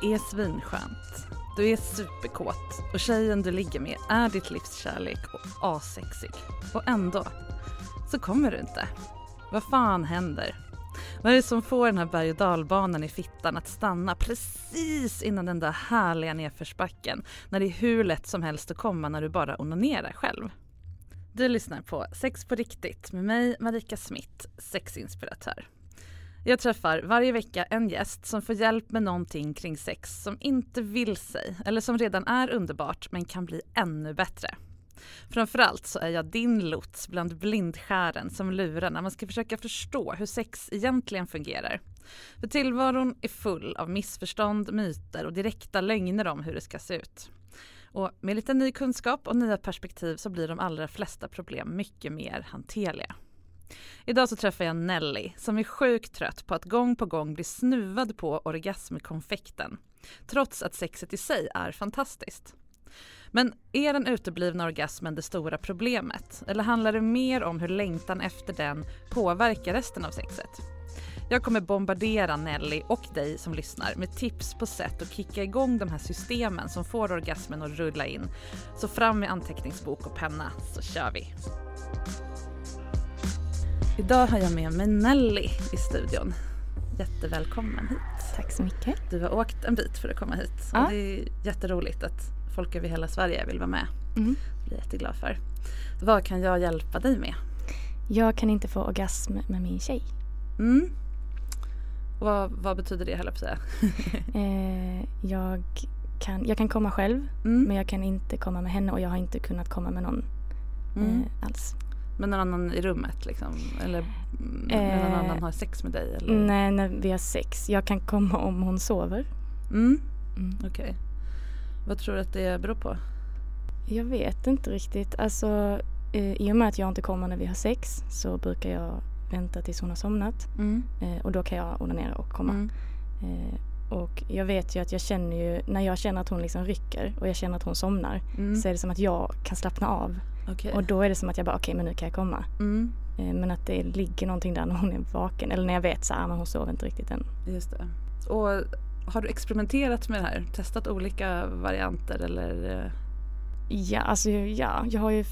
Det är svinskönt. Du är superkåt och tjejen du ligger med är ditt livs kärlek och asexig. Och ändå så kommer du inte. Vad fan händer? Vad är det som får den här berg och dalbanan i fittan att stanna precis innan den där härliga nedförsbacken när det är hur lätt som helst att komma när du bara onanerar själv? Du lyssnar på Sex på riktigt med mig Marika Smith, sexinspiratör. Jag träffar varje vecka en gäst som får hjälp med någonting kring sex som inte vill sig eller som redan är underbart men kan bli ännu bättre. Framförallt så är jag din lots bland blindskären som lurar när man ska försöka förstå hur sex egentligen fungerar. För tillvaron är full av missförstånd, myter och direkta lögner om hur det ska se ut. Och med lite ny kunskap och nya perspektiv så blir de allra flesta problem mycket mer hanterliga. Idag så träffar jag Nelly som är sjukt trött på att gång på gång bli snuvad på orgasmkonfekten. Trots att sexet i sig är fantastiskt. Men är den uteblivna orgasmen det stora problemet? Eller handlar det mer om hur längtan efter den påverkar resten av sexet? Jag kommer bombardera Nelly och dig som lyssnar med tips på sätt att kicka igång de här systemen som får orgasmen att rulla in. Så fram med anteckningsbok och penna så kör vi! Idag har jag med mig Nelly i studion. Jättevälkommen hit. Tack så mycket. Du har åkt en bit för att komma hit. Ja. Och det är jätteroligt att folk över hela Sverige vill vara med. Mm. Det blir jag jätteglad för. Vad kan jag hjälpa dig med? Jag kan inte få orgasm med min tjej. Mm. Vad, vad betyder det, höll jag på att säga? eh, jag, kan, jag kan komma själv, mm. men jag kan inte komma med henne och jag har inte kunnat komma med någon mm. eh, alls. Med någon annan i rummet liksom? Eller när någon annan eh, har sex med dig? Eller? Nej, när vi har sex. Jag kan komma om hon sover. Mm. mm. Okej. Okay. Vad tror du att det beror på? Jag vet inte riktigt. Alltså, eh, I och med att jag inte kommer när vi har sex så brukar jag vänta tills hon har somnat. Mm. Eh, och då kan jag onanera och komma. Mm. Eh, och jag vet ju att jag känner ju, när jag känner att hon liksom rycker och jag känner att hon somnar mm. så är det som att jag kan slappna av Okay. Och då är det som att jag bara, okej okay, men nu kan jag komma. Mm. Eh, men att det ligger någonting där när hon är vaken. Eller när jag vet så här, men hon sover inte riktigt än. Just det. Och har du experimenterat med det här? Testat olika varianter eller? Eh? Ja, alltså ja, jag har ju,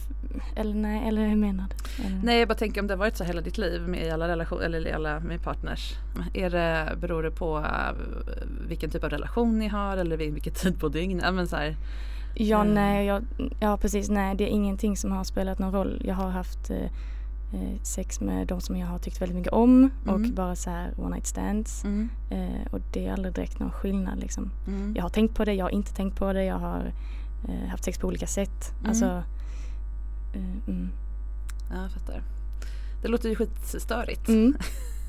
eller nej, eller hur menar du? Nej, jag bara tänker om det har varit så hela ditt liv med alla relationer, eller i alla med partners. Är det, beror det på uh, vilken typ av relation ni har eller vilken tid på dygnet? Men så här, Ja, mm. nej, jag, ja precis. Nej, det är ingenting som har spelat någon roll. Jag har haft eh, eh sex med de som jag har tyckt väldigt mycket om mm. och bara så här one night stands. Mm. Eh, och det är aldrig direkt någon skillnad liksom. Mm. Jag har tänkt på det, jag har inte tänkt på det. Jag har eh, haft sex på olika sätt. Mm. Alltså, eh, mm. Ja, jag fattar. Det låter ju skitstörigt.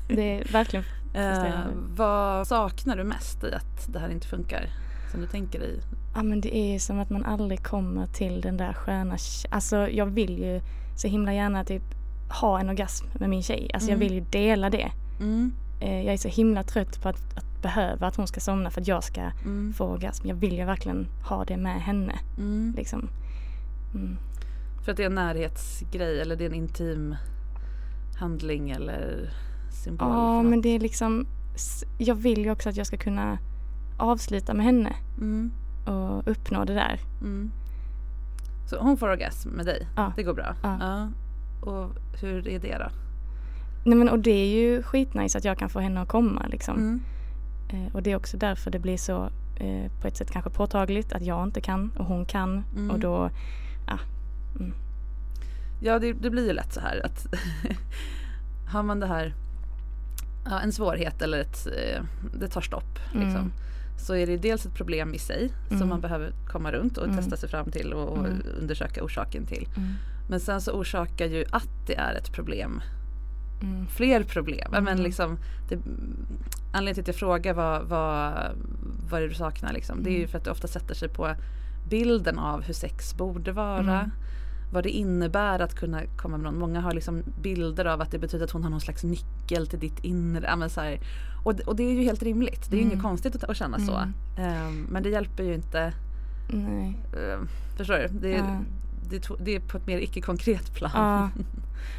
Det är verkligen eh, Vad saknar du mest i att det här inte funkar? Som du tänker dig Ja men det är som att man aldrig kommer till den där sköna, alltså jag vill ju så himla gärna typ ha en orgasm med min tjej. Alltså mm. jag vill ju dela det. Mm. Eh, jag är så himla trött på att, att behöver att hon ska somna för att jag ska mm. få orgasm. Jag vill ju verkligen ha det med henne. Mm. Liksom. Mm. För att det är en närhetsgrej eller det är en intim handling eller symbol? Ja men det är liksom Jag vill ju också att jag ska kunna avsluta med henne mm. och uppnå det där. Mm. Så hon får orgasm med dig? Ja. Det går bra? Ja. ja. Och hur är det då? Nej men och det är ju skitnice att jag kan få henne att komma liksom. Mm. Eh, och det är också därför det blir så eh, på ett sätt kanske påtagligt att jag inte kan och hon kan mm. och då, ja. Mm. Ja det, det, blir ju lätt så här att har man det här, ja, en svårighet eller ett, eh, det tar stopp liksom. Mm. Så är det dels ett problem i sig som mm. man behöver komma runt och mm. testa sig fram till och, och undersöka orsaken till. Men sen så orsakar ju att det är ett problem mm. fler problem. Mm. Men liksom, det, anledningen till att jag frågar vad, vad, vad är det du saknar liksom, mm. det är ju mm. för att det ofta sätter sig på bilden av hur sex borde vara. Mm. Vad det innebär att kunna komma med någon. Många har liksom bilder av att det betyder att hon har någon slags nyckel till ditt inre. Men så här, och, och det är ju helt rimligt. Det är ju inget mm. konstigt att, att känna så. Um, men det hjälper ju inte. Nej. Uh, förstår du? Det, ja det, det är på ett mer icke-konkret plan. Ja.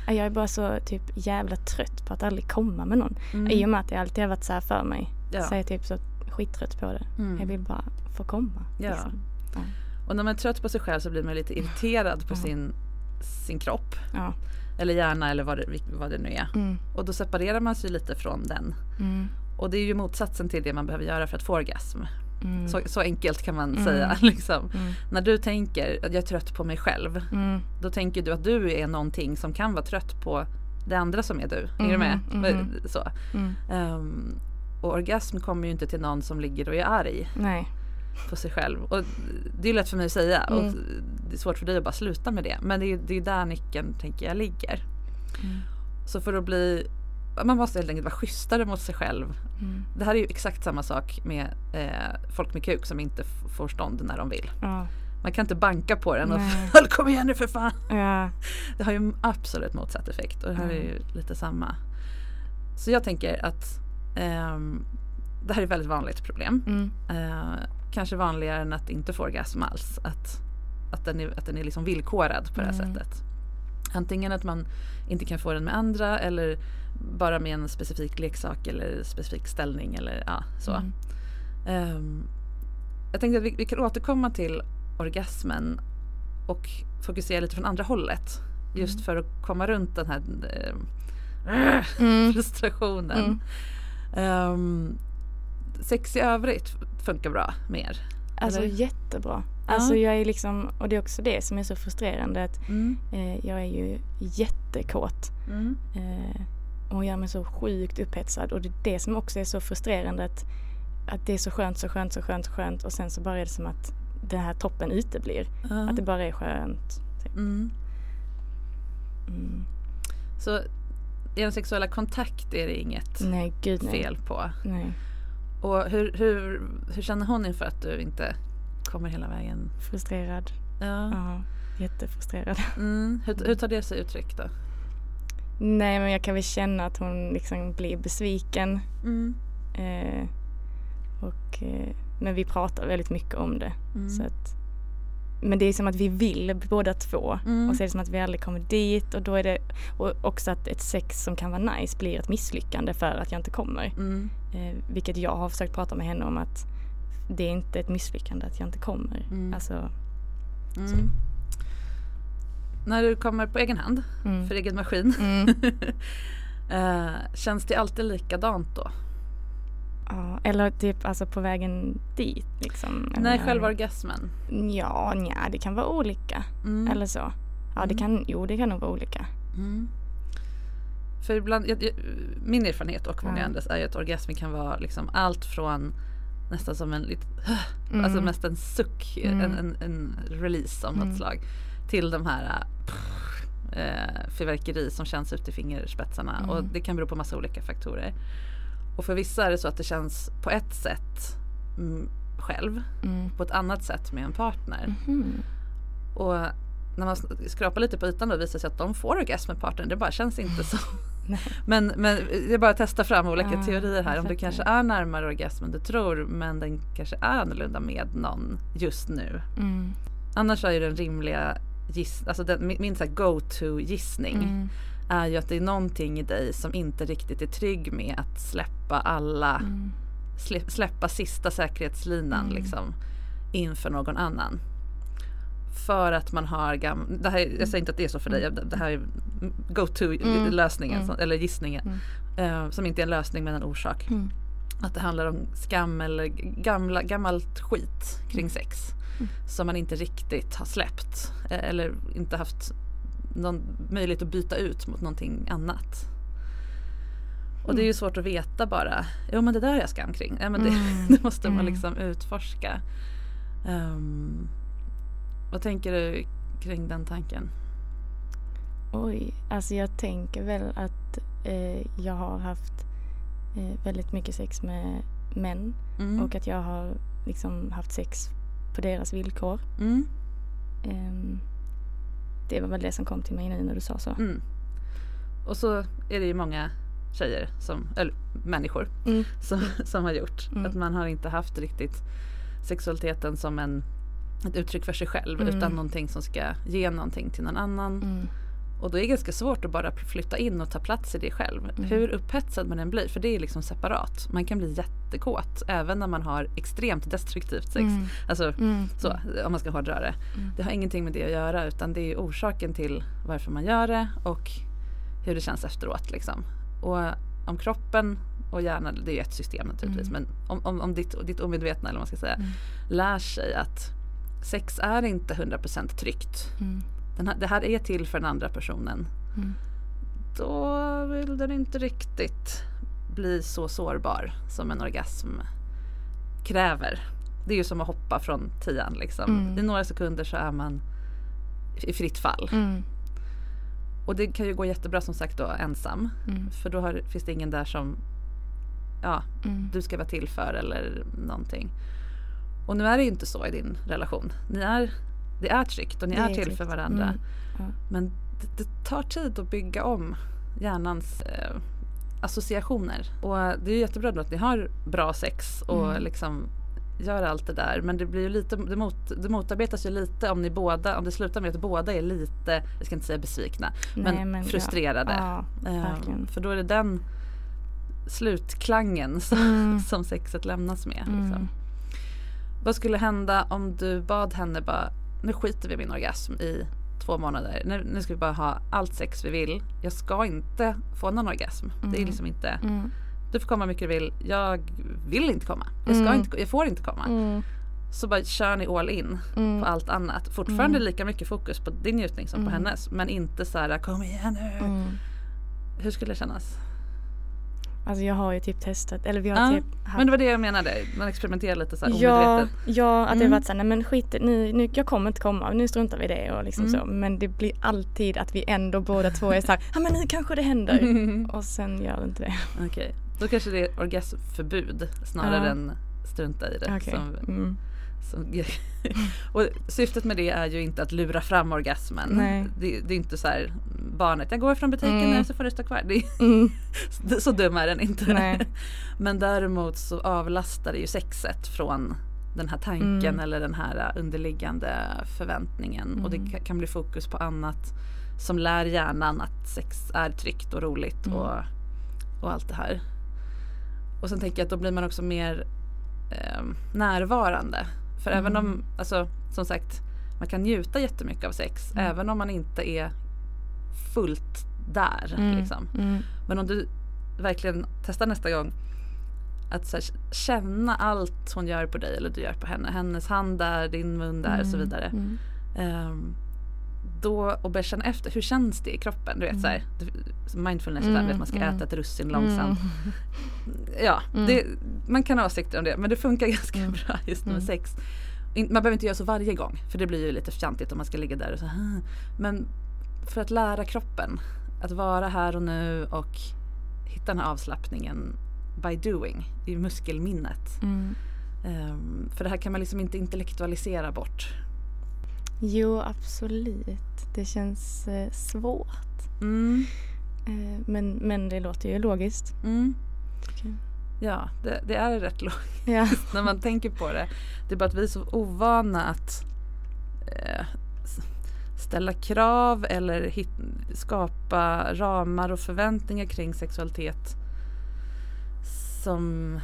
Jag är bara så typ jävla trött på att aldrig komma med någon. Mm. I och med att det alltid har varit så här för mig. Ja. Så jag är typ så skittrött på det. Mm. Jag vill bara få komma. Ja. Liksom. ja. Och när man är trött på sig själv så blir man lite irriterad på sin, sin kropp. Ja. Eller hjärna eller vad det, vad det nu är. Mm. Och då separerar man sig lite från den. Mm. Och det är ju motsatsen till det man behöver göra för att få orgasm. Mm. Så, så, enkelt kan man mm. säga. Liksom. Mm. När du tänker att jag är trött på mig själv. Mm. Då tänker du att du är någonting som kan vara trött på det andra som är du. Hänger du med? Mm-hmm. Mm-hmm. Så. Um, och orgasm kommer ju inte till någon som ligger och är arg. Nej. På sig själv. Och det är lätt för mig att säga. Och mm. det är svårt för dig att bara sluta med det. Men det är, det är där nyckeln tänker jag ligger. Så för att bli man måste helt enkelt vara schysstare mot sig själv. Mm. Det här är ju exakt samma sak med eh, folk med kuk som inte får stånd när de vill. Ja. Man kan inte banka på den och kom igen nu för fan. Ja. Det har ju absolut motsatt effekt och det här mm. är ju lite samma. Så jag tänker att eh, det här är ett väldigt vanligt problem. Mm. Eh, kanske vanligare än att inte få orgasm alls. Att, att den är, att den är liksom villkorad på det här mm. sättet. Antingen att man inte kan få den med andra eller bara med en specifik leksak eller specifik ställning eller ja, så. Mm. Um, jag tänkte att vi, vi, kan återkomma till orgasmen och fokusera lite från andra hållet. Just mm. för att komma runt den här äh, frustrationen. Um, sex i övrigt funkar bra mer? Alltså eller? jättebra. Alltså jag är liksom, och det är också det som är så frustrerande att mm. eh, jag är ju jättekåt. Mm. Eh, och gör mig så sjukt upphetsad och det är det som också är så frustrerande att, att det är så skönt, så skönt, så skönt, så skönt och sen så bara är det som att den här toppen uteblir. Uh. Att det bara är skönt. Typ. Mm. Mm. Så genom sexuella kontakt är det inget nej, gud, fel nej. på? Nej. Och hur, hur, hur känner hon inför att du inte kommer hela vägen? Frustrerad. Ja. ja jättefrustrerad. Mm. Hur, hur tar det sig uttryck då? Nej men jag kan väl känna att hon liksom blir besviken. Mm. Eh, och, eh, men vi pratar väldigt mycket om det. Mm. Så att, men det är som att vi vill båda två mm. och så är det som att vi aldrig kommer dit och då är det och också att ett sex som kan vara nice blir ett misslyckande för att jag inte kommer. Mm. Eh, vilket jag har försökt prata med henne om att det är inte ett misslyckande att jag inte kommer. Mm. Alltså, mm. När du kommer på egen hand, mm. för egen maskin. Mm. uh, känns det alltid likadant då? Ja, eller typ alltså på vägen dit liksom. Nej, själva orgasmen? Ja, nja, det kan vara olika. Mm. Eller så. Ja, det mm. kan, jo det kan nog vara olika. För ibland, jag, min erfarenhet och många ja. andras är ju att orgasmen kan vara liksom allt från nästan som en liten, mm. alltså mest en suck, mm. en, en, en, release av något mm. slag till de här äh, fyrverkeri som känns ut i fingerspetsarna mm. och det kan bero på massa olika faktorer. Och för vissa är det så att det känns på ett sätt mm, själv, mm. på ett annat sätt med en partner. Mm. Och när man skrapar lite på ytan då visar det sig att de får orgasm med partnern. Det bara känns inte som, men, men det är bara att testa fram olika Ja, teorier här. Om du kanske är närmare orgasmen du tror men den kanske är annorlunda med någon just nu. Mm. Annars är ju den rimliga giss, alltså den, min, go-to gissning Mm. är ju att det är någonting i dig som inte riktigt är trygg med att släppa alla, Mm. slä, släppa sista säkerhetslinan Mm. liksom inför någon annan. För att man har det här, jag säger inte att det är så för dig, det det här är go-to Mm. Mm. eller gissningen. eh, som inte är en lösning men en orsak. Mm. Att det handlar om skam eller gamla, gammalt skit kring sex. Som man inte riktigt har släppt. eh, Eller inte haft någon möjlighet att byta ut mot någonting annat. Och det är ju svårt att veta bara. Jo men det där har jag skam kring. Ja, men det, Mm. det måste man Mm. liksom utforska. Ehm, vad tänker du kring den tanken? Oj, alltså jag tänker väl att eh, jag har haft eh, väldigt mycket sex med män Mm. och att jag har liksom haft sex på deras villkor. Mm. Ehm, det var väl det som kom till mig nu när du sa så. Mm. Och så är det ju många tjejer, som, eller människor, Mm. som, som har gjort. Mm. Att man har inte haft riktigt sexualiteten som en, ett uttryck för sig själv Mm. utan någonting som ska ge någonting till någon annan. Mm. Och då är det ganska svårt att bara flytta in och ta plats i det själv. Mm. Hur upphetsad man än blir, för det är liksom separat. Man kan bli jättekåt även när man har extremt destruktivt sex. Mm. Alltså Mm. så, om man ska hårdra det. Mm. Det har ingenting med det att göra utan det är orsaken till varför man gör det och hur det känns efteråt. Liksom. Och om kroppen och hjärnan, det är ett system naturligtvis, Mm. men om, om, om ditt, ditt omedvetna eller vad man ska säga, Mm. lär sig att sex är inte 100% tryggt. Mm. Här, det här är till för den andra personen. Mm. Då vill den inte riktigt bli så sårbar som en orgasm kräver. Det är ju som att hoppa från tian liksom. Mm. I några sekunder så är man i fritt fall. Mm. Och det kan ju gå jättebra som sagt då ensam. Mm. För då har, finns det ingen där som ja, Mm. du ska vara till för eller någonting. Och nu är det ju inte så i din relation. Ni är, det är tryggt och ni Det är, till tryggt. för varandra. Mm. Ja. Men det, det tar tid att bygga om hjärnans eh, associationer. Och det är ju jättebra då att ni har bra sex och Mm. liksom gör allt det där. Men det blir ju lite, det, mot, det motarbetas ju lite om ni båda, om det slutar med att båda är lite, jag ska inte säga besvikna, Nej, men, men ja. frustrerade. Ja, Eh, verkligen. för då är det den slutklangen som, Mm. som sexet lämnas med. Mm. Liksom. Vad skulle hända om du bad henne bara, nu skiter vi i min orgasm i två månader. Nu, nu ska vi bara ha allt sex vi vill. Jag ska inte få någon orgasm. Det är Mm. liksom inte, Mm. du får komma hur mycket du vill. Jag vill inte komma. Jag, ska Mm. inte, jag får inte komma. Mm. Så bara kör ni all in Mm. på allt annat. Fortfarande Mm. lika mycket fokus på din njutning som på Mm. hennes. Men inte så här, kom igen nu. Mm. Hur skulle det kännas? Alltså jag har ju typ testat, eller vi har Ja, typ haft Men det var det jag menade. Man experimenterar lite så här Ja, ja, att det Mm. varit såhär, nej men skit det, nu, nu, jag kommer inte komma, nu struntar vi i det och liksom Mm. så. Men det blir alltid att vi ändå båda två är såhär, ja men nu kanske det händer. och sen gör det inte det. Okej, då kanske det är orgasmförbud snarare Ja. än strunta i det. Okej. Som, Mm. som, och syftet med det är ju inte att lura fram orgasmen. Det, det är inte så här barnet, jag går från butiken Mm. nu så får du stå kvar. Är, Mm. så dum är den inte. Nej. Men däremot så avlastar det ju sexet från den här tanken Mm. eller den här underliggande förväntningen. Och det Mm. ka- kan bli fokus på annat som lär hjärnan att sex är tryggt och roligt Mm. och, och allt det här. Och sen tänker jag att då blir man också mer eh, närvarande. För även Mm. om, alltså som sagt, man kan njuta jättemycket av sex Mm. även om man inte är fullt där. Mm. Liksom. Mm. Men om du verkligen testar nästa gång att här, känna allt hon gör på dig eller du gör på henne. Hennes hand där, din mun där och så Mm. vidare. Mm. Då, och känna efter, hur känns det i kroppen? Du vet så här, du- mindfulness, Mm, mm. vet, man ska mm. äta ett russin långsamt. Mm. Ja, Mm. det, man kan ha åsikter om det men det funkar ganska Mm. bra just Mm. sex. Man behöver inte göra så varje gång för det blir ju lite fjantigt om man ska ligga där och så här. Men för att lära kroppen att vara här och nu och hitta den här avslappningen by doing i muskelminnet. Mm. Ehm, för det här kan man liksom inte intellektualisera bort. Jo, absolut. Det känns eh, svårt. Mm. Eh, men, men det låter ju logiskt. Mm. Ja, det, det, är rätt logiskt ja. när man tänker på det. Det är bara att vi är så ovana att eh, ställa krav eller hit, skapa ramar och förväntningar kring sexualitet som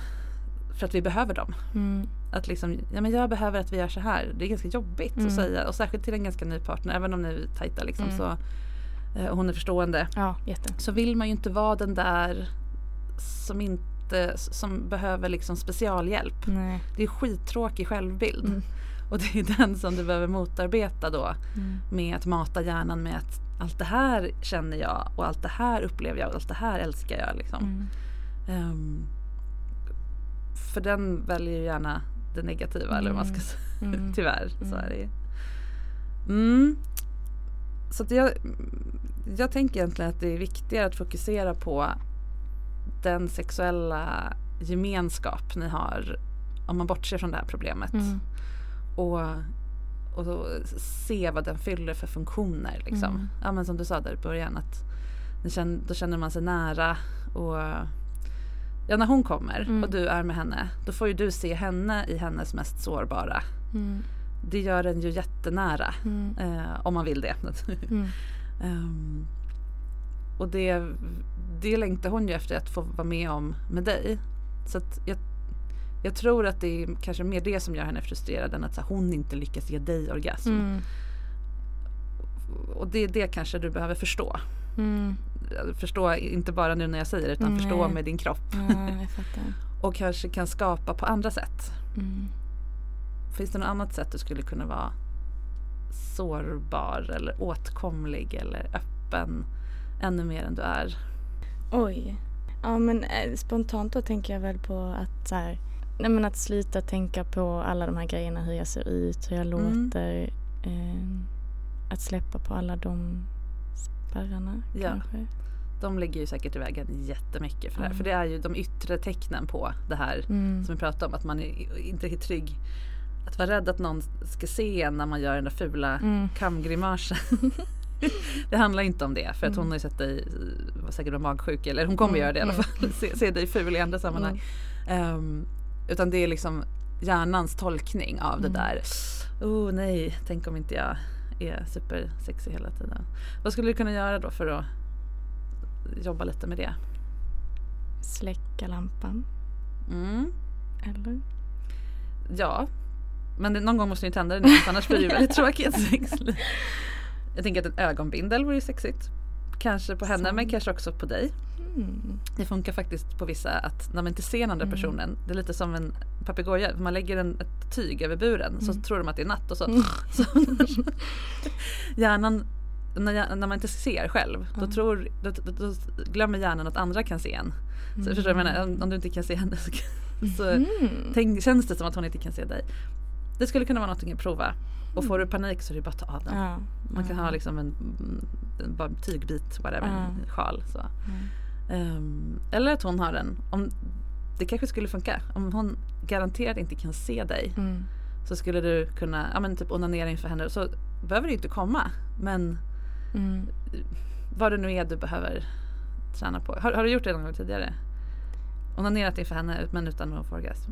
för att vi behöver dem. Mm. Att liksom, ja men jag behöver att vi gör så här. Det är ganska jobbigt mm. att säga och särskilt till en ganska ny partner även om ni är tajta liksom mm. så eh, hon är förstående. Ja, jätte. Så vill man ju inte vara den där som inte som behöver liksom specialhjälp. Nej. Det är skittråkig självbild. Mm. Och det är den som du behöver motarbeta då mm. med att mata hjärnan med att allt det här känner jag och allt det här upplever jag och allt det här älskar jag. Liksom. Um, för den väljer ju gärna det negativa mm. eller vad man ska säga. Mm. Tyvärr så är det. Mm. Så att jag, jag tänker egentligen att det är viktigare att fokusera på den sexuella gemenskap ni har om man bortser från det här problemet. Mm. Och, och se vad den fyller för funktioner. Liksom. Mm. Ja, men som du sa där i början att känner, då känner man sig nära och Ja när hon kommer mm. och du är med henne då får ju du se henne i hennes mest sårbara. Mm. Det gör en ju jättenära mm. eh, om man vill det. um, och det, det längtar hon ju efter att få vara med om med dig. Så att jag, jag tror att det är kanske mer det som gör henne frustrerad än att här, hon inte lyckas ge dig orgasm. Mm. Och det är det kanske du behöver förstå. Mm förstå, inte bara nu när jag säger det utan mm, förstå med din kropp. Ja, och kanske kan skapa på andra sätt. Mm. Finns det något annat sätt du skulle kunna vara sårbar eller åtkomlig eller öppen ännu mer än du är? Oj. Ja men eh, spontant då tänker jag väl på att så här, nej, men att sluta tänka på alla de här grejerna, hur jag ser ut, hur jag mm. låter. Eh, att släppa på alla de spärrarna ja. kanske. De ligger ju säkert i vägen jättemycket för det här. För det är ju de yttre tecknen på det här mm. som vi pratade om. Att man är inte riktigt trygg. Att vara rädd att någon ska se en när man gör den där fula mm. kamgrimasen. det handlar inte om det för att hon mm. har ju sett dig var säkert magsjuk eller hon kommer mm. göra det i alla mm. fall. se, se dig ful i andra sammanhang. Um, utan det är liksom hjärnans tolkning av det där. Oh nej, tänk om inte jag är supersexig hela tiden. Vad skulle du kunna göra då för att jobba lite med det? Släcka lampan. Mm. Eller? Ja. Men det, någon gång måste ni tända den annars blir det väldigt tråkigt Jag tänker att en ögonbindel vore sexigt. Kanske på henne Så. men kanske också på dig. Mm. Det funkar faktiskt på vissa att när man inte ser den andra mm. personen, det är lite som en papegoja, man lägger en, ett tyg över buren mm. så tror de att det är natt och så, mm. så hjärnan när, när, man inte ser själv då, tror, då, då, då, glömmer hjärnan att andra kan se en. Så. Förstår du menar? Om, om, du inte kan se henne så, så mm. tänk, känns det som att hon inte kan se dig. Det skulle kunna vara någonting att prova. Och får du panik så är det bara att ta av den. Ja. Man kan ha liksom en, en, tygbit, whatever, ja. en sjal. Så. Um, eller att hon har en, om, det kanske skulle funka. Om hon garanterat inte kan se dig mm. så skulle du kunna ja, men typ onanera inför henne. Så behöver det inte komma. Men mm. vad det nu är du behöver träna på. Har, har, du gjort det någon gång tidigare? Onanerat inför henne men utan att få orgasm?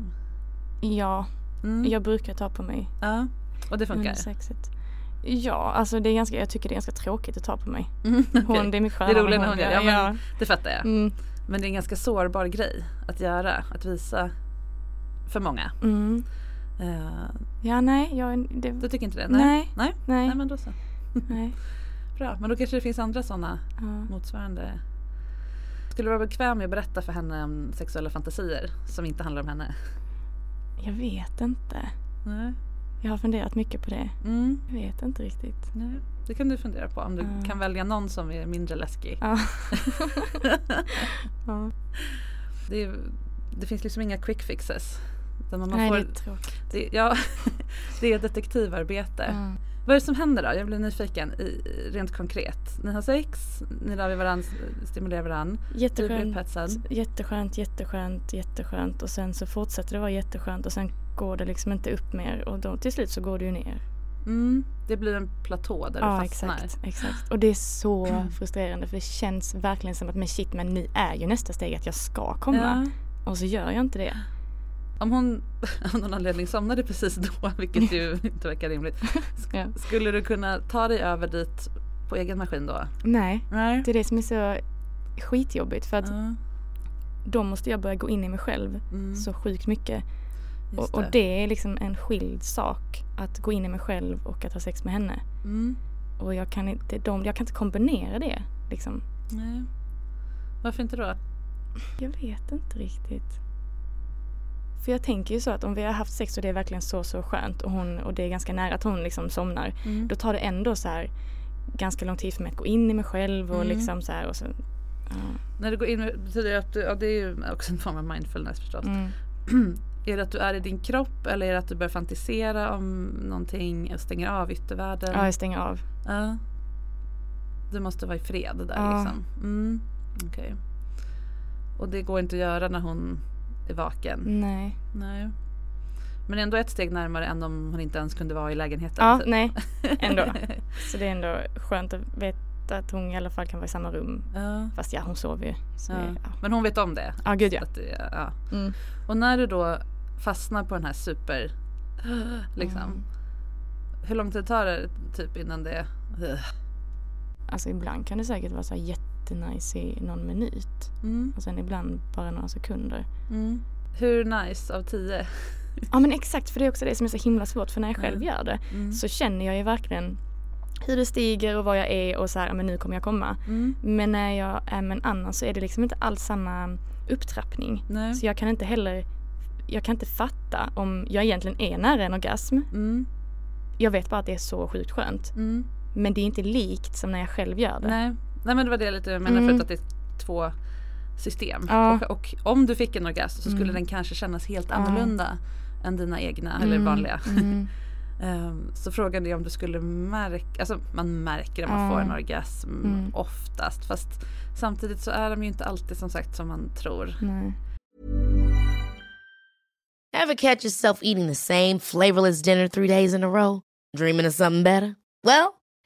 Ja, mm. jag brukar ta på mig. Ja, och det funkar? Ja, alltså det är ganska, jag tycker det är ganska tråkigt att ta på mig. Mm, okay. hon, det är mycket Det är roligt när hon gör ja, ja. Det fattar jag. Mm. Men det är en ganska sårbar grej att göra, att visa för många. Mm. Uh, ja, nej. Jag, det... Du tycker inte det? Nej. Nej, nej. nej. nej men då så. nej. Bra, men då kanske det finns andra sådana ja. motsvarande. Skulle du vara bekväm med att berätta för henne om sexuella fantasier som inte handlar om henne? Jag vet inte. Nej. Jag har funderat mycket på det. Mm. Jag vet inte riktigt. Nej, det kan du fundera på om du uh. kan välja någon som är mindre läskig. Uh. uh. Det, är, det, finns liksom inga quick fixes. Man Nej, får, det är tråkigt. Det, ja, det är detektivarbete. Vad är det som händer då? Jag blir nyfiken i, rent konkret. Ni har sex, ni rör vid varandra, stimulerar varandra. Jätteskönt, jätteskönt, jätteskönt, jätteskönt och sen så fortsätter det vara jätteskönt och sen går det liksom inte upp mer och då till slut så går det ju ner. Mm. Det blir en platå där ja, du fastnar. Exakt, exakt. Och det är så frustrerande för det känns verkligen som att men shit men nu är ju nästa steg att jag ska komma. Ja. Och så gör jag inte det. Om hon av någon anledning somnade precis då, vilket ju inte verkar rimligt. ja. Skulle du kunna ta dig över dit på egen maskin då? Nej, Nej. det är det som är så skitjobbigt för att uh. då måste jag börja gå in i mig själv mm. så sjukt mycket. Och, och, det är liksom en skild sak att gå in i mig själv och att ha sex med henne. Mm. Och jag kan, inte, de, jag kan inte kombinera det. Liksom. Nej. Varför inte då? Jag vet inte riktigt. För jag tänker ju så att om vi har haft sex och det är verkligen så så skönt och, hon, och det är ganska nära att hon liksom somnar. Mm. Då tar det ändå så här ganska lång tid för mig att gå in i mig själv och mm. liksom så här och så. Ja. När du går in, betyder det att du, ja det är ju också en form av mindfulness förstås. Mm. Är det att du är i din kropp eller är det att du börjar fantisera om någonting och stänger av yttervärlden? Ja, jag stänger av. Ja. Du måste vara i fred där ja. liksom. Mm. Okay. Och det går inte att göra när hon vaken? Nej. Nej. Men ändå ett steg närmare än om hon inte ens kunde vara i lägenheten? Ja, typ. nej. Ändå. Så det är ändå skönt att veta att hon i alla fall kan vara i samma rum. Ja. Fast ja, hon sover ju. Ja. ja. Men hon vet om det? Ja, gud ja. Det, ja. Mm. Och när du då fastnar på den här super... Liksom. Mm. Hur lång tid tar det typ innan det... Alltså ibland kan det säkert vara så här jättenice i någon minut. Mm. Och sen ibland bara några sekunder. Mm. Hur nice av tio? ja men exakt för det är också det som är så himla svårt för när jag själv gör det mm. så känner jag ju verkligen hur det stiger och var jag är och så här, men nu kommer jag komma. Mm. Men när jag är med en annan så är det liksom inte alls samma upptrappning. Nej. Så jag kan inte heller jag kan inte fatta om jag egentligen är nära en orgasm. Mm. Jag vet bara att det är så sjukt skönt. Mm. Men det är inte likt som när jag själv gör det. Nej, Nej men det var det lite jag menade mm. förut att det är två system. Ja. Och, och, om du fick en orgasm så skulle mm. den kanske kännas helt annorlunda än dina egna eller mm. vanliga. Um, så frågan är om du skulle märka, alltså man märker att man mm. får en orgasm mm. oftast fast samtidigt så är de ju inte alltid som sagt som man tror. Nej. Have catch yourself eating the same flavorless dinner three days in a row? Dreaming of something better? Well,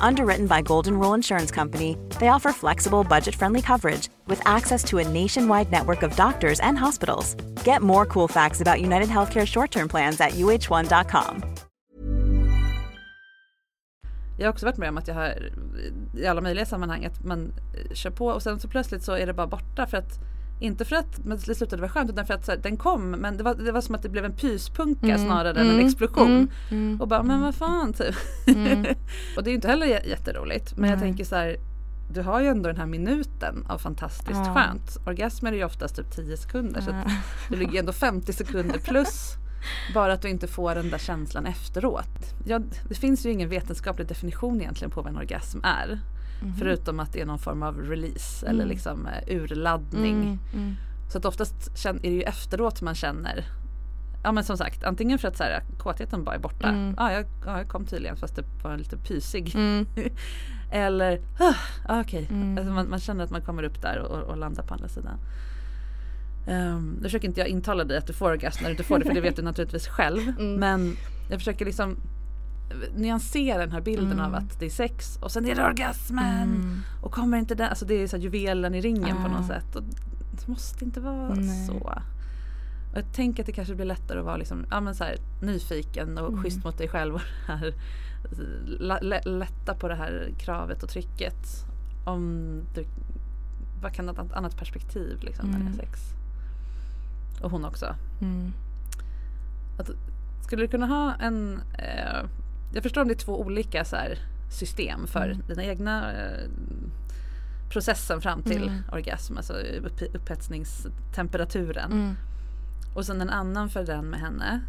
Underwritten by Golden Rule Insurance Company, they offer flexible, budget friendly coverage with access to a nationwide network of doctors and hospitals. Get more cool facts about United Healthcare short term plans at uh1.com. Jag har också varit med om att jag har i alla möjliga sammanhang att man kör på och sen så plötsligt så är det bara borta för att inte för att men det slutade vara skönt utan för att här, den kom men det var, det var som att det blev en pyspunka mm. snarare än en mm. explosion. Mm. mm. Och bara men vad fan typ. Och det är inte heller jätteroligt men jag tänker så här du har ju ändå den här minuten av fantastiskt ja. skönt. Orgasmer är ju oftast typ 10 sekunder ja. så det ligger ändå 50 sekunder plus bara att du inte får den där känslan efteråt. Ja, det finns ju ingen vetenskaplig definition egentligen på vad en orgasm är. Mm. Förutom att det är någon form av release eller mm. liksom uh, urladdning. Mm, mm. Så att oftast är det ju efteråt man känner Ja men som sagt antingen för att så här, kåtheten bara är borta. Mm. Ja, jag, ja, jag kom tydligen fast det var lite pysig. Mm. Eller ah, okej, okay. mm. alltså man, man, känner att man kommer upp där och, och landar på andra sidan. Um, nu försöker inte jag intala dig att du får orgasm när du inte får det för det vet du naturligtvis själv. Men jag försöker liksom nyansera den här bilden mm. av att det är sex och sen är det orgasmen. Mm. Och kommer inte den, alltså det är så juvelen i ringen på något sätt. Och det måste inte vara Nej. så. Och jag tänker att det kanske blir lättare att vara liksom, ja, men så här, nyfiken och mm. schysst mot dig själv. Och här, lätta på det här kravet och trycket. Om du vad kan ett annat perspektiv liksom, när det är mm. sex. Och hon också. Mm. Att, skulle du kunna ha en eh, jag förstår om det är två olika så här, system för mm. den egna eh, processen fram till mm. orgasm, alltså upp, upphetsningstemperaturen. Mm. Och sen en annan för den med henne.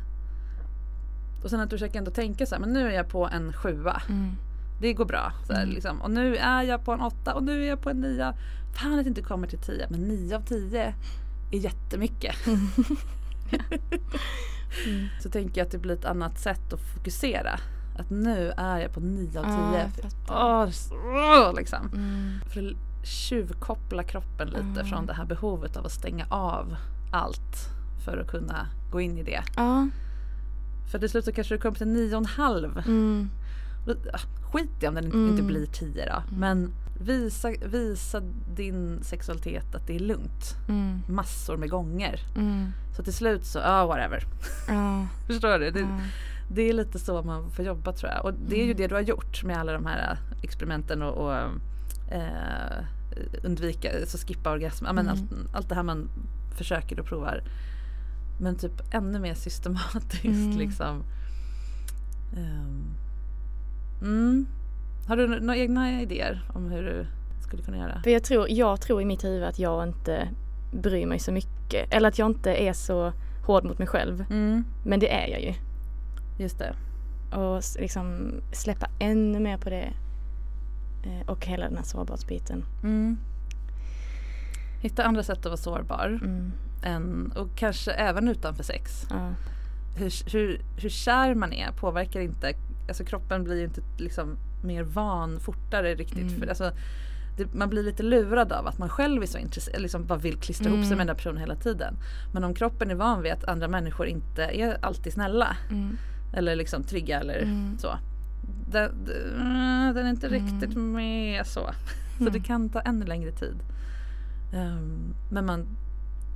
Och sen att du försöker ändå tänka så här, men nu är jag på en sjua. Mm. Det går bra. Så här, mm. liksom. Och nu är jag på en åtta och nu är jag på en nia. Fan att det inte kommer till tio, men nio av tio är jättemycket. Mm. så tänker jag att det blir ett annat sätt att fokusera. Att nu är jag på 9 av 10. Ah, oh, liksom. Mm. För att tjuvkoppla kroppen lite mm. från det här behovet av att stänga av allt för att kunna gå in i det. Ah. För till slut så kanske du kommer till 9,5. Mm. Skit i om den mm. inte blir 10 då. Mm. Men visa, visa din sexualitet att det är lugnt. Mm. Massor med gånger. Mm. Så till slut så, ja ah, whatever. Förstår du? Det, det är lite så man får jobba tror jag. Och det är ju mm. det du har gjort med alla de här äh, experimenten och, och eh, undvika, så skippa orgasm. Mm. allt, allt det här man försöker och provar. Men typ ännu mer systematiskt mm. liksom. Um, mm. Har du några egna idéer om hur du skulle kunna göra? För jag, tror, jag tror i mitt huvud att jag inte bryr mig så mycket. Eller att jag inte är så hård mot mig själv. Mm. Men det är jag ju. Just det. Och liksom släppa ännu mer på det. Eh, och hela den här sårbarhetsbiten. Mm. Hitta andra sätt att vara sårbar. Mm. Än, och kanske även utanför sex. Ja. Hur, hur, hur kär man är påverkar inte, alltså kroppen blir ju inte liksom mer van fortare riktigt. Mm. För, alltså, det, man blir lite lurad av att man själv är så intresserad, liksom bara vill klistra mm. ihop sig med den där personen hela tiden. Men om kroppen är van vid att andra människor inte är alltid snälla mm. Eller liksom trygga eller mm. så. Den, den, är inte mm. riktigt med så. Så det mm. kan ta ännu längre tid. Um, men man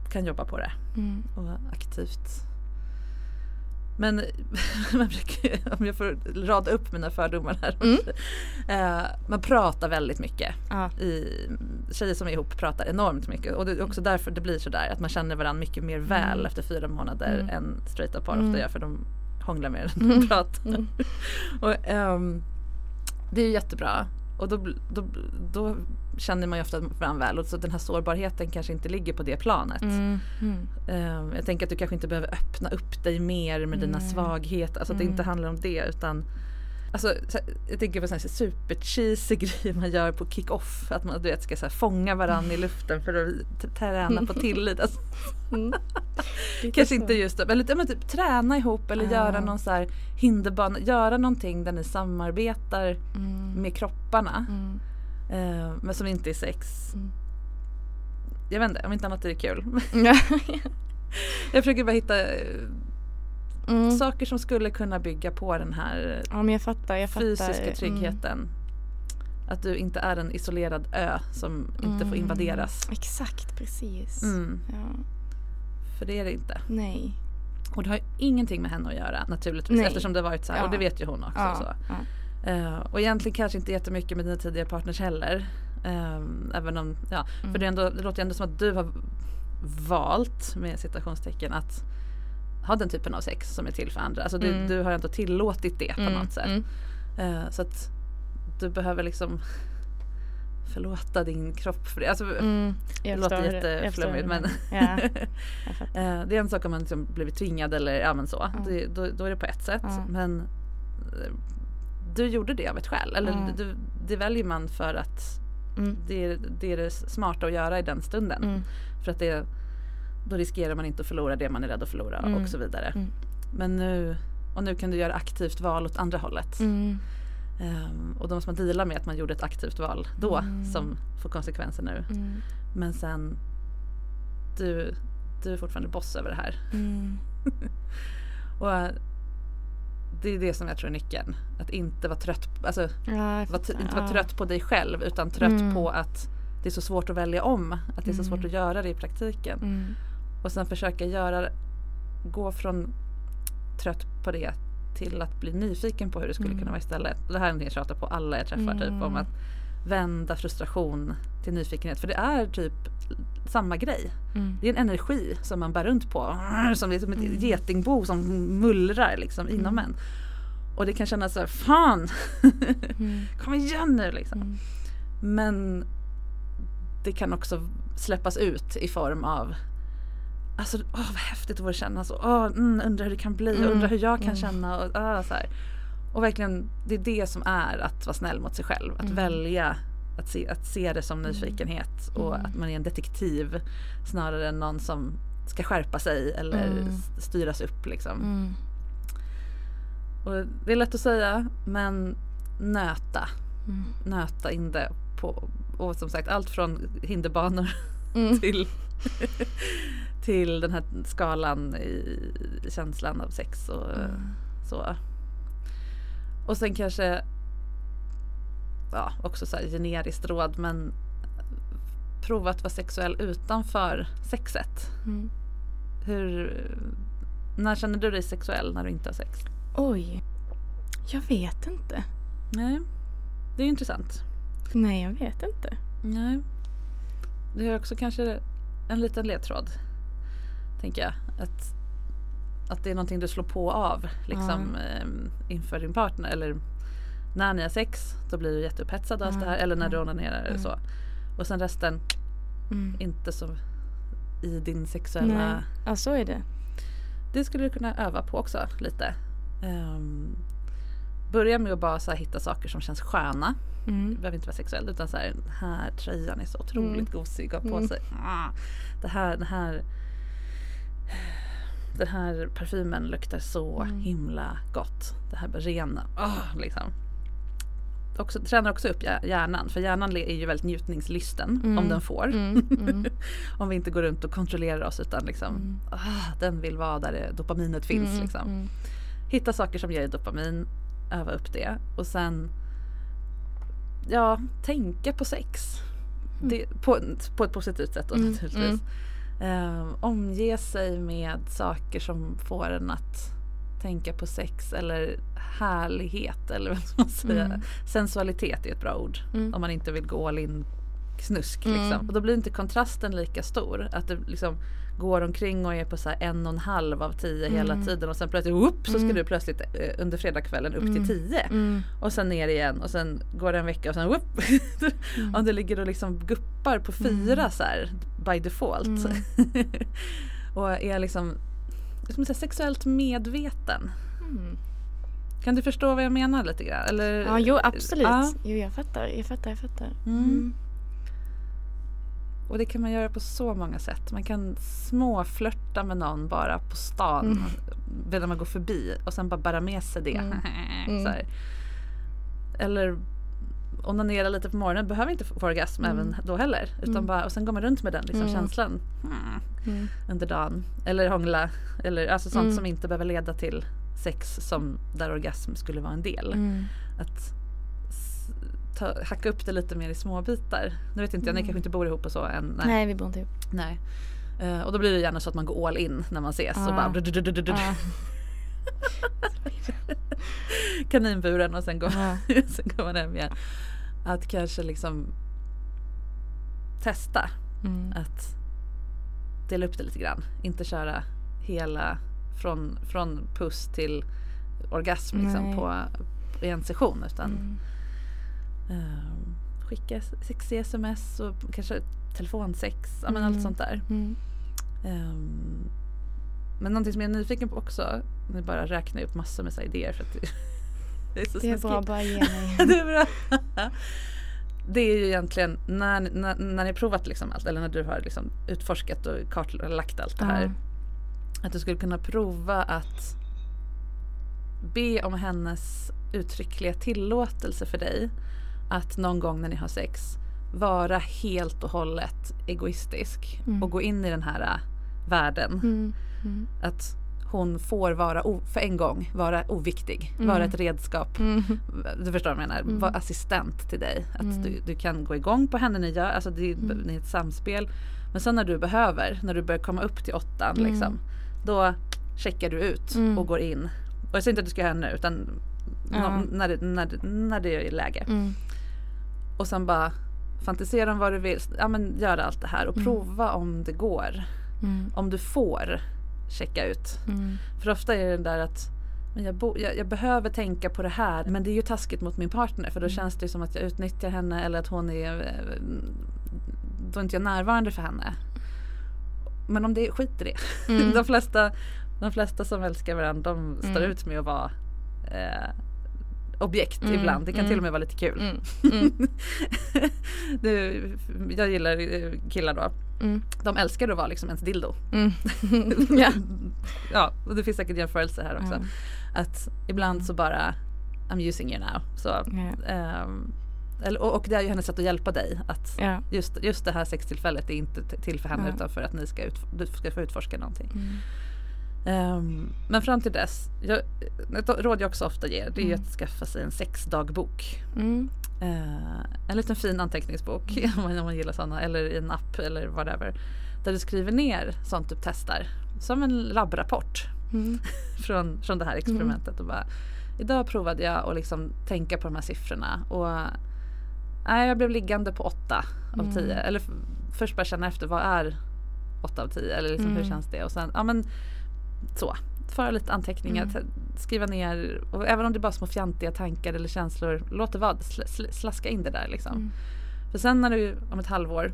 kan jobba på det. Mm. Och aktivt. Men om jag får rada upp mina fördomar här. Uh, man pratar väldigt mycket. Ah. I, tjejer som är ihop pratar enormt mycket. Och det är också därför det blir sådär att man känner varandra mycket mer väl efter fyra månader än straighta par ofta gör. För de hångla med den mm. pratar. Mm. och, um, det är jättebra. Och då, då, då känner man ju ofta varandra väl och så den här sårbarheten kanske inte ligger på det planet. Mm. Mm. Um, jag tänker att du kanske inte behöver öppna upp dig mer med dina svagheter. Alltså att det inte mm. handlar om det utan Alltså, jag tänker på sån supercheesy grej man gör på kick-off. Att man du vet, ska så här, fånga varandra i luften för att träna på tillit. Alltså. Mm. Kanske inte just det, men, men typ träna ihop eller ja. göra någon så här hinderbana. Göra någonting där ni samarbetar mm. med kropparna. Mm. Uh, men som inte är sex. Mm. Jag vet inte, om inte annat är det kul. jag försöker bara hitta Mm. Saker som skulle kunna bygga på den här ja, jag fattar, jag fysiska fattar. Mm. tryggheten. Att du inte är en isolerad ö som inte får invaderas. Mm, exakt, precis. Mm. Ja. För det är det inte. Nej. Och det har ju ingenting med henne att göra naturligtvis Nej. eftersom det varit så här Ja. och det vet ju hon också. Ja, Så. ja. Eh, och egentligen kanske inte jättemycket med dina tidigare partners heller. Ehm, även om, ja, Mm. för det, ändå, det låter ju ändå som att du har valt med citationstecken att ha den typen av sex som är till för andra. Alltså du, Mm. du har ändå tillåtit det på Mm, något sätt. mm. Eh, så att du behöver liksom förlåta din kropp för det. Alltså, Mm, det låter jätteflummigt men. Ja. Eh, Det är en sak om man liksom blivit tvingad eller ja men så. Ja. Det, då, då är det på ett sätt. Ja. Men eh, du gjorde det av ett skäl. Eller Ja. du, det väljer man för att Mm. det, är, det är det smarta att göra i den stunden. Mm. För att det, då riskerar man inte att förlora det man är rädd att förlora Mm. och så vidare. Mm. Men nu, och nu kan du göra aktivt val åt andra hållet. Mm. Ehm, och då måste man deala med att man gjorde ett aktivt val då Mm. som får konsekvenser nu. Mm. Men sen, du, du är fortfarande boss över det här. Mm. Och eh, det är det som jag tror är nyckeln. Att inte vara trött, alltså, Ja, fattar. inte vara trött på dig själv utan trött på att det är så svårt att välja om. Att det är så svårt att göra det i praktiken. Mm. Och sen försöka göra, gå från trött på det till att bli nyfiken på hur det skulle Mm. kunna vara istället. Det här är något jag tjatar på alla jag träffar typ om Mm. att vända frustration till nyfikenhet. För det är typ samma grej. Mm. Det är en energi som man bär runt på. Som, är som ett Mm. getingbo som mullrar liksom inom en. Och det kan kännas så här, fan! Mm. Kom igen nu liksom. Mm. Men det kan också släppas ut i form av Alltså åh vad häftigt det vore att känna så. Åh, mm, undrar hur det kan bli, Mm. undrar hur jag kan Mm. känna. Och, ah, så här. och verkligen det är det som är att vara snäll mot sig själv. Att Mm. välja att se, att se det som nyfikenhet och Mm. att man är en detektiv snarare än någon som ska skärpa sig eller Mm. styras upp liksom. Mm. Och det är lätt att säga men nöta. Mm. Nöta in det på, och som sagt allt från hinderbanor Mm. till, till den här skalan i känslan av sex och Mm. så. Och sen kanske ja, också så här generiskt råd men prova att vara sexuell utanför sexet. Mm. Hur, när känner du dig sexuell när du inte har sex? Oj. Jag vet inte. Nej, det är intressant. Nej, jag vet inte. Nej. Det är också kanske en liten ledtråd. Tänker jag. Att, att det är någonting du slår på av liksom, ehm, inför din partner. Eller när ni har sex då blir du jätteupphetsad av allt det här. Eller när du onanerar eller så. Och sen resten Mm. inte så i din sexuella... Nej. Ja, så är det. Det skulle du kunna öva på också lite. Ehm, börja med att bara hitta saker som känns sköna. Mm. Det behöver inte vara sexuellt utan så här, den här tröjan är så otroligt Mm. gosig att ha på Mm. sig. Ah, det här, den här den här parfymen luktar så Mm. himla gott. Det här rena, ah, liksom. Också, tränar också upp hjär- hjärnan för hjärnan är ju väldigt njutningslysten Mm. om den får. Mm. Mm. om vi inte går runt och kontrollerar oss utan liksom, Mm. ah, den vill vara där dopaminet finns. Mm. Liksom. Mm. Hitta saker som ger dopamin, öva upp det och sen ja, tänka på sex. Det, på, på ett positivt sätt då Mm, naturligtvis. Eh, omge sig med saker som får en att tänka på sex eller härlighet eller vad ska man säga. Mm. Sensualitet är ett bra ord. Mm. Om man inte vill gå all in snusk. Mm. Liksom. Och då blir inte kontrasten lika stor. Att du liksom går omkring och är på så en och en halv av tio hela Mm. tiden och sen plötsligt whoop, så ska Mm. du plötsligt eh, under fredagskvällen upp Mm. till tio. Mm. Och sen ner igen och sen går det en vecka och sen whoop. Mm. Om du ligger och liksom guppar på fyra så här by default. Mm. och är liksom ska säga, sexuellt medveten. Mm. Kan du förstå vad jag menar lite grann? Eller, Ja, jo absolut. Ja. Jo, jag fattar. Jag fattar, jag fattar. Mm. Och det kan man göra på så många sätt. Man kan småflörta med någon bara på stan. Mm. När man går förbi och sen bara bära med sig det. Mm. Mm. så här. Eller onanera lite på morgonen. Behöver inte få orgasm Mm. även då heller. Utan Mm. bara, och sen går man runt med den liksom, Mm. känslan mm, under dagen. Eller hångla. Eller alltså sånt Mm. som inte behöver leda till sex som där orgasm skulle vara en del. Mm. Att ta, hacka upp det lite mer i små bitar. Nu vet inte jag, ni Mm. kanske inte bor ihop och så än. Nej, nej vi bor inte ihop. Nej. Eh, och då blir det gärna så att man går all in när man ses. Och Ja. bara. Ja. kaninburen och sen går, Ja. sen går man hem igen. Att kanske liksom testa Mm. att dela upp det lite grann. Inte köra hela från, från puss till orgasm liksom på, i en session utan Mm. Ehm, skicka sexiga sms och kanske telefonsex, ja, men allt Mm. sånt där. Mm. Ehm, men någonting som jag är nyfiken på också, nu bara räknar jag upp massor med idéer för att det, det är så Det är bra, bara ge mig. det är bra. Det är ju egentligen när, när, när ni har provat liksom allt eller när du har liksom utforskat och kartlagt allt det här. Ja. Att du skulle kunna prova att be om hennes uttryckliga tillåtelse för dig att någon gång när ni har sex vara helt och hållet egoistisk Mm. och gå in i den här äh, världen. Mm. Mm. Att hon får vara, för en gång, vara oviktig, Mm. vara ett redskap. Mm. Du förstår vad jag menar, Mm. vara assistent till dig. Att du, du kan gå igång på henne, ni gör, alltså det är, ett samspel. Men sen när du behöver, när du börjar komma upp till åttan liksom, då checkar du ut och går in. Och jag säger inte att du ska göra det nu utan när, det, när, när det är läge. Och sen bara fantisera om vad du vill, ja men gör allt det här och Mm. prova om det går. Mm. Om du får checka ut. Mm. För ofta är det där att men jag, bo, jag, jag behöver tänka på det här men det är ju taskigt mot min partner för då Mm. känns det som att jag utnyttjar henne eller att hon är eh, då är inte jag närvarande för henne. Men om det är skit i det. Mm. De, flesta, de flesta som älskar varandra de står Mm. ut med att vara eh, objekt Mm, ibland. Det kan mm. till och med vara lite kul. Mm. Mm. du, jag gillar eh, killar då. Mm. De älskar att vara liksom ens dildo. Mm. ja. ja, och det finns säkert jämförelser här också. Att ibland så bara I'm using you now. Så, eller, och, och det är ju hennes sätt att hjälpa dig. Att Ja. just, just det här sextillfället är inte till för henne utan för att ni ska, ut, du ska få utforska någonting. Mm. Ehm, men fram till dess, jag, ett råd jag också ofta ger det är Mm. att skaffa sig en sexdagbok. Mm. Eh, en liten fin anteckningsbok man, om man gillar sådana eller i en app eller whatever. Där du skriver ner sånt du testar. Som en labbrapport Mm. från, från det här experimentet. Och bara, idag provade jag att liksom tänka på de här siffrorna. Och nej, jag blev liggande på 8 av Mm. 10. Eller f- först bara känna efter vad är 8 av 10? Eller liksom, hur Mm. känns det? Och sen, ja men så. Föra lite anteckningar, Mm. skriva ner. Och även om det är bara små fjantiga tankar eller känslor. Låt det vara, sl- sl- slaska in det där liksom. Mm. För sen när du om ett halvår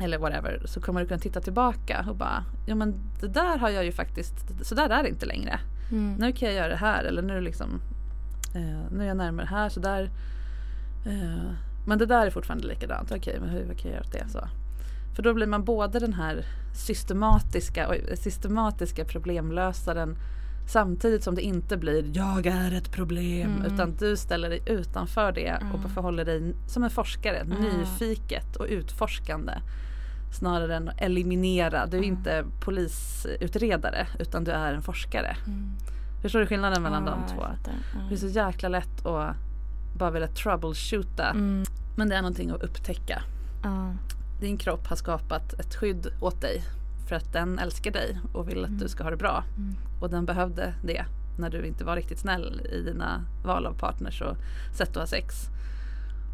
eller whatever så kommer du kunna titta tillbaka och bara ja men det där har jag ju faktiskt, så där är det inte längre. Mm. Nu kan jag göra det här eller nu liksom eh, nu är jag närmare här så där eh, men det där är fortfarande likadant. Okej men hur kan jag göra åt det? Så. För då blir man både den här systematiska, systematiska problemlösaren samtidigt som det inte blir jag är ett problem Mm. utan du ställer dig utanför det och Mm. förhåller dig som en forskare, nyfiket och utforskande snarare än att eliminera. Du är Mm. inte polisutredare utan du är en forskare. Mm. Förstår du skillnaden mellan Ja, de två? Det är så jäkla lätt att bara vilja troubleshoota. Mm. Men det är någonting att upptäcka. Din kropp har skapat ett skydd åt dig för att den älskar dig och vill att du ska ha det bra. Mm. Och den behövde det när du inte var riktigt snäll i dina val av partners och sätt att ha sex.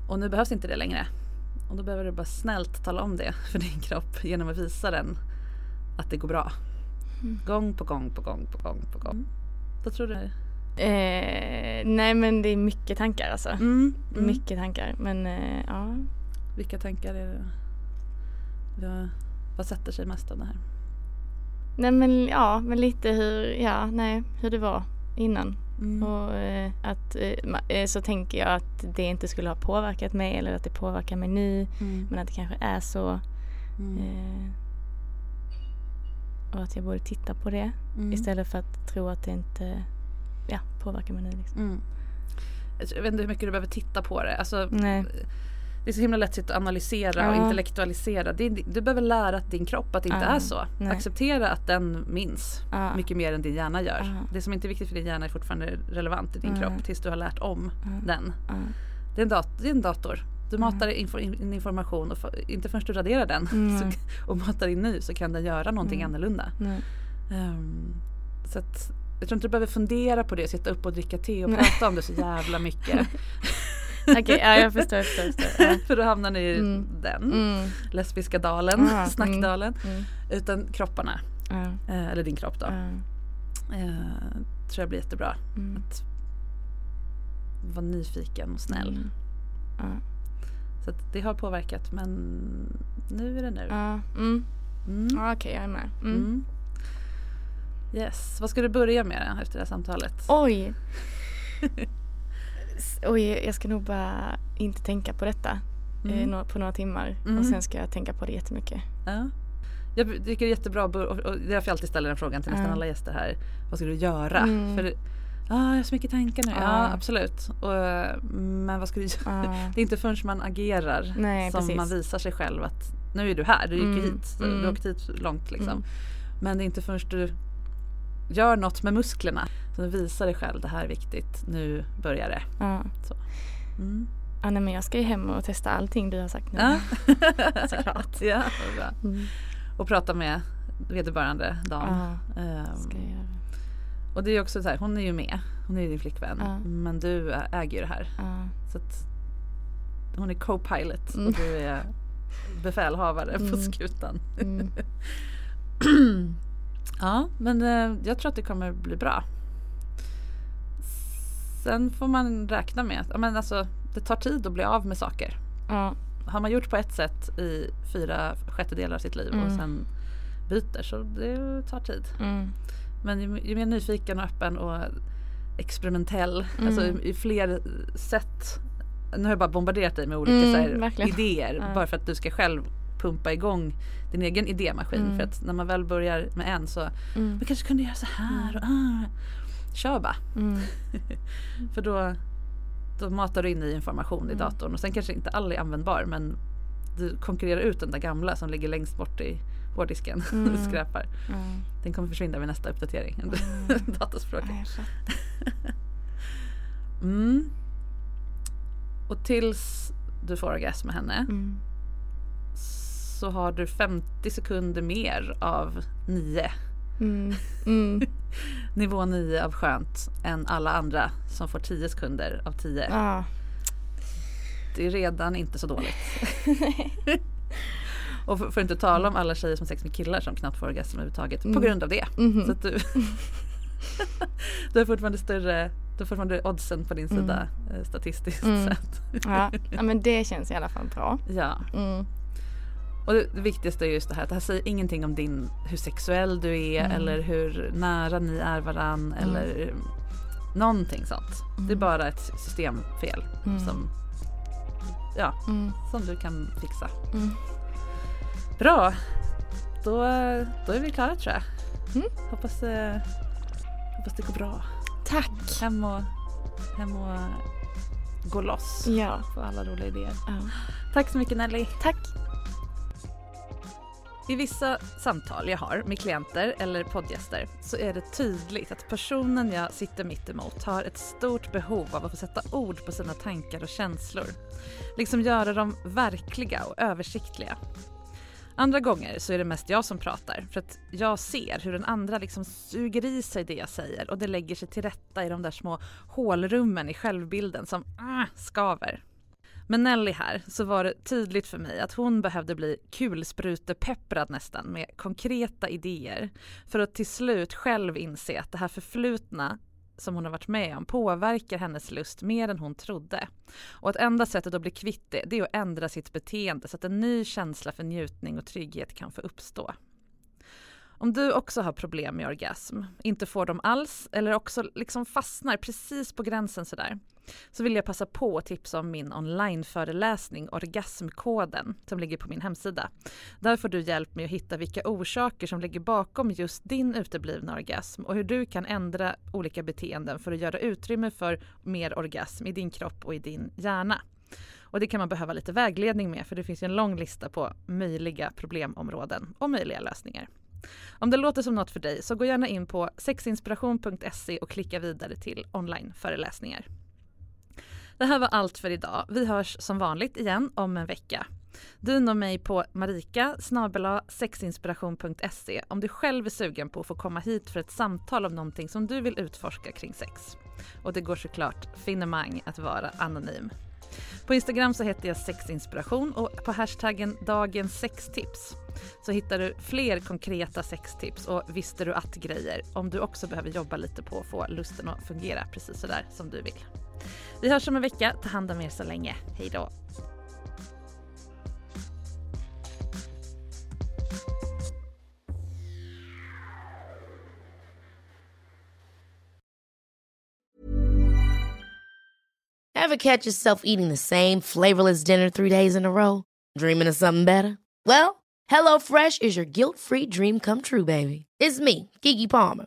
Och nu behövs inte det längre. Och då behöver du bara snällt tala om det för din kropp genom att visa den att det går bra. Mm. Gång på gång på gång på gång på gång. Vad tror du? Eh, nej men det är mycket tankar alltså. Mm, mm. Mycket tankar. Men eh, ja. Vilka tankar är det? Vad, vad sätter sig mest av det här? Nej men ja, men lite hur, ja, nej, hur det var innan. Mm. Och eh, att eh, eh, så tänker jag att det inte skulle ha påverkat mig eller att det påverkar mig nu. Mm. Men att det kanske är så. Mm. Eh, och att jag borde titta på det Mm. istället för att tro att det inte ja, påverkar mig nu. Liksom. Mm. Jag vet inte hur mycket du behöver titta på det. Alltså, Nej. Det är så himla lätt att analysera och intellektualisera. Det du behöver lära din kropp att det inte är så. Nej. Acceptera att den minns mycket mer än din hjärna gör. Det som inte är viktigt för din hjärna är fortfarande relevant i din kropp tills du har lärt om den. Det är det är en dator. Du mm. matar in, in information och för, inte förrän du raderar den mm. så, och matar in ny så kan den göra någonting mm. annorlunda. Um, så att, jag tror inte du behöver fundera på det, sitta upp och dricka te och prata om det så jävla mycket. Okej, okay, ja, jag förstår. Jag förstår, förstår. Ja. För då hamnar ni i mm. den mm. lesbiska dalen, mm. snackdalen. Mm. Utan kropparna. Eh, eller din kropp då. Eh, tror jag blir jättebra. Mm. Att vara nyfiken och snäll. Mm. Ja. Så det har påverkat men nu är det nu. Ja, mm. mm. ja okej okay, jag är med. Mm. mm. Yes, vad ska du börja med efter det här samtalet? Oj! Oj, jag ska nog bara inte tänka på detta mm. eh, på några timmar och mm. sen ska jag tänka på det jättemycket. Ja. Jag tycker det är jättebra och det är därför jag alltid ställer den frågan till nästan alla gäster här. Vad ska du göra? Mm. För ah, jag har så mycket tankar nu. Ja, ja absolut. Och, men vad ska du göra? Ja. Det är inte förrän man agerar Nej, som precis. man visar sig själv att nu är du här, du gick mm. hit, du mm. åkt hit långt liksom. Mm. Men det är inte förrän du gör något med musklerna som visar dig själv det här är viktigt, nu börjar det. Ja. Så. Mm. Ja, nej, men jag ska ju hem och testa allting du har sagt nu. Ja. Såklart. Ja, bra. Mm. Och prata med vederbörande dam. Ja, um, ska jag göra. Och det är också så här, hon är ju med. Hon är ju din flickvän. Ja. Men du äger ju det här. Ja. Så att hon är co-pilot mm. och du är befälhavare mm. på skutan. Ja, men eh, jag tror att det kommer bli bra. Sen får man räkna med att men alltså, det tar tid att bli av med saker. Ja. Har man gjort på ett sätt i fyra sjättedelar av sitt liv och mm. sen byter så det tar tid. Mm. Men ju, ju, mer nyfiken och öppen och experimentell, mm. alltså i fler sätt. Nu har jag bara bombarderat dig med olika mm, här, idéer ja. bara för att du ska själv pumpa igång din egen idémaskin. Mm. För att när man väl börjar med en så, mm. man kanske kunde göra så här. Och, ah. Kör bara. Mm. för då, då matar du in ny information i mm. datorn och sen kanske inte all är användbar men du konkurrerar ut den där gamla som ligger längst bort i hårddisken mm. och skräpar. Mm. Den kommer försvinna vid nästa uppdatering. Mm. Dataspråket. mm. Och tills du får orgasm med henne mm. Så har du 50 sekunder mer av 9. Mm. Mm. Nivå 9 av skönt än alla andra som får 10 sekunder av 10. Ah. Det är redan inte så dåligt. Och för, för att inte tala om alla tjejer som har sex med killar som knappt får orgasm överhuvudtaget mm. på grund av det. Mm. Så att du, du har fortfarande större du har fortfarande oddsen på din mm. sida mm. statistiskt mm. sett. ja. ja men det känns i alla fall bra. Ja. Mm. Och det, viktigaste är just det här att det här säger ingenting om din, hur sexuell du är mm. eller hur nära ni är varann mm. eller någonting sånt. Det är bara ett systemfel som, ja, som du kan fixa. Bra. Då, då är vi klara tror jag. Mm. Hoppas, eh, hoppas det går bra. Tack. Hem och, hem och gå loss ja. på alla roliga idéer. Ja. Tack så mycket Nelly. Tack. I vissa samtal jag har med klienter eller poddgäster så är det tydligt att personen jag sitter mitt emot har ett stort behov av att få sätta ord på sina tankar och känslor. Liksom göra dem verkliga och översiktliga. Andra gånger så är det mest jag som pratar för att jag ser hur den andra liksom suger i sig det jag säger och det lägger sig till rätta i de där små hålrummen i självbilden som äh, skaver. Med Nelly här så var det tydligt för mig att hon behövde bli kulsprutepepprad nästan med konkreta idéer för att till slut själv inse att det här förflutna som hon har varit med om påverkar hennes lust mer än hon trodde. Och att enda sättet att bli kvitt det, det är att ändra sitt beteende så att en ny känsla för njutning och trygghet kan få uppstå. Om du också har problem med orgasm, inte får dem alls eller också liksom fastnar precis på gränsen sådär, så vill jag passa på att tipsa om min onlineföreläsning Orgasmkoden som ligger på min hemsida. Där får du hjälp med att hitta vilka orsaker som ligger bakom just din uteblivna orgasm och hur du kan ändra olika beteenden för att göra utrymme för mer orgasm i din kropp och i din hjärna. Och det kan man behöva lite vägledning med för det finns en lång lista på möjliga problemområden och möjliga lösningar. Om det låter som något för dig så gå gärna in på sexinspiration.se och klicka vidare till onlineföreläsningar. Det här var allt för idag. Vi hörs som vanligt igen om en vecka. Du når mig på marika sexinspiration.se om du själv är sugen på att få komma hit för ett samtal om någonting som du vill utforska kring sex. Och det går såklart finemang att vara anonym. På Instagram så heter jag sexinspiration och på hashtaggen dagens sextips så hittar du fler konkreta sextips och visste du att-grejer om du också behöver jobba lite på att få lusten att fungera precis sådär som du vill. Vi hörs om en vecka. Ta hand om er så länge. Hej då! Ever catch yourself eating the same flavorless dinner three days in a row? Dreaming of something better? Well, HelloFresh is your guilt-free dream come true, baby. It's me, Gigi Palmer.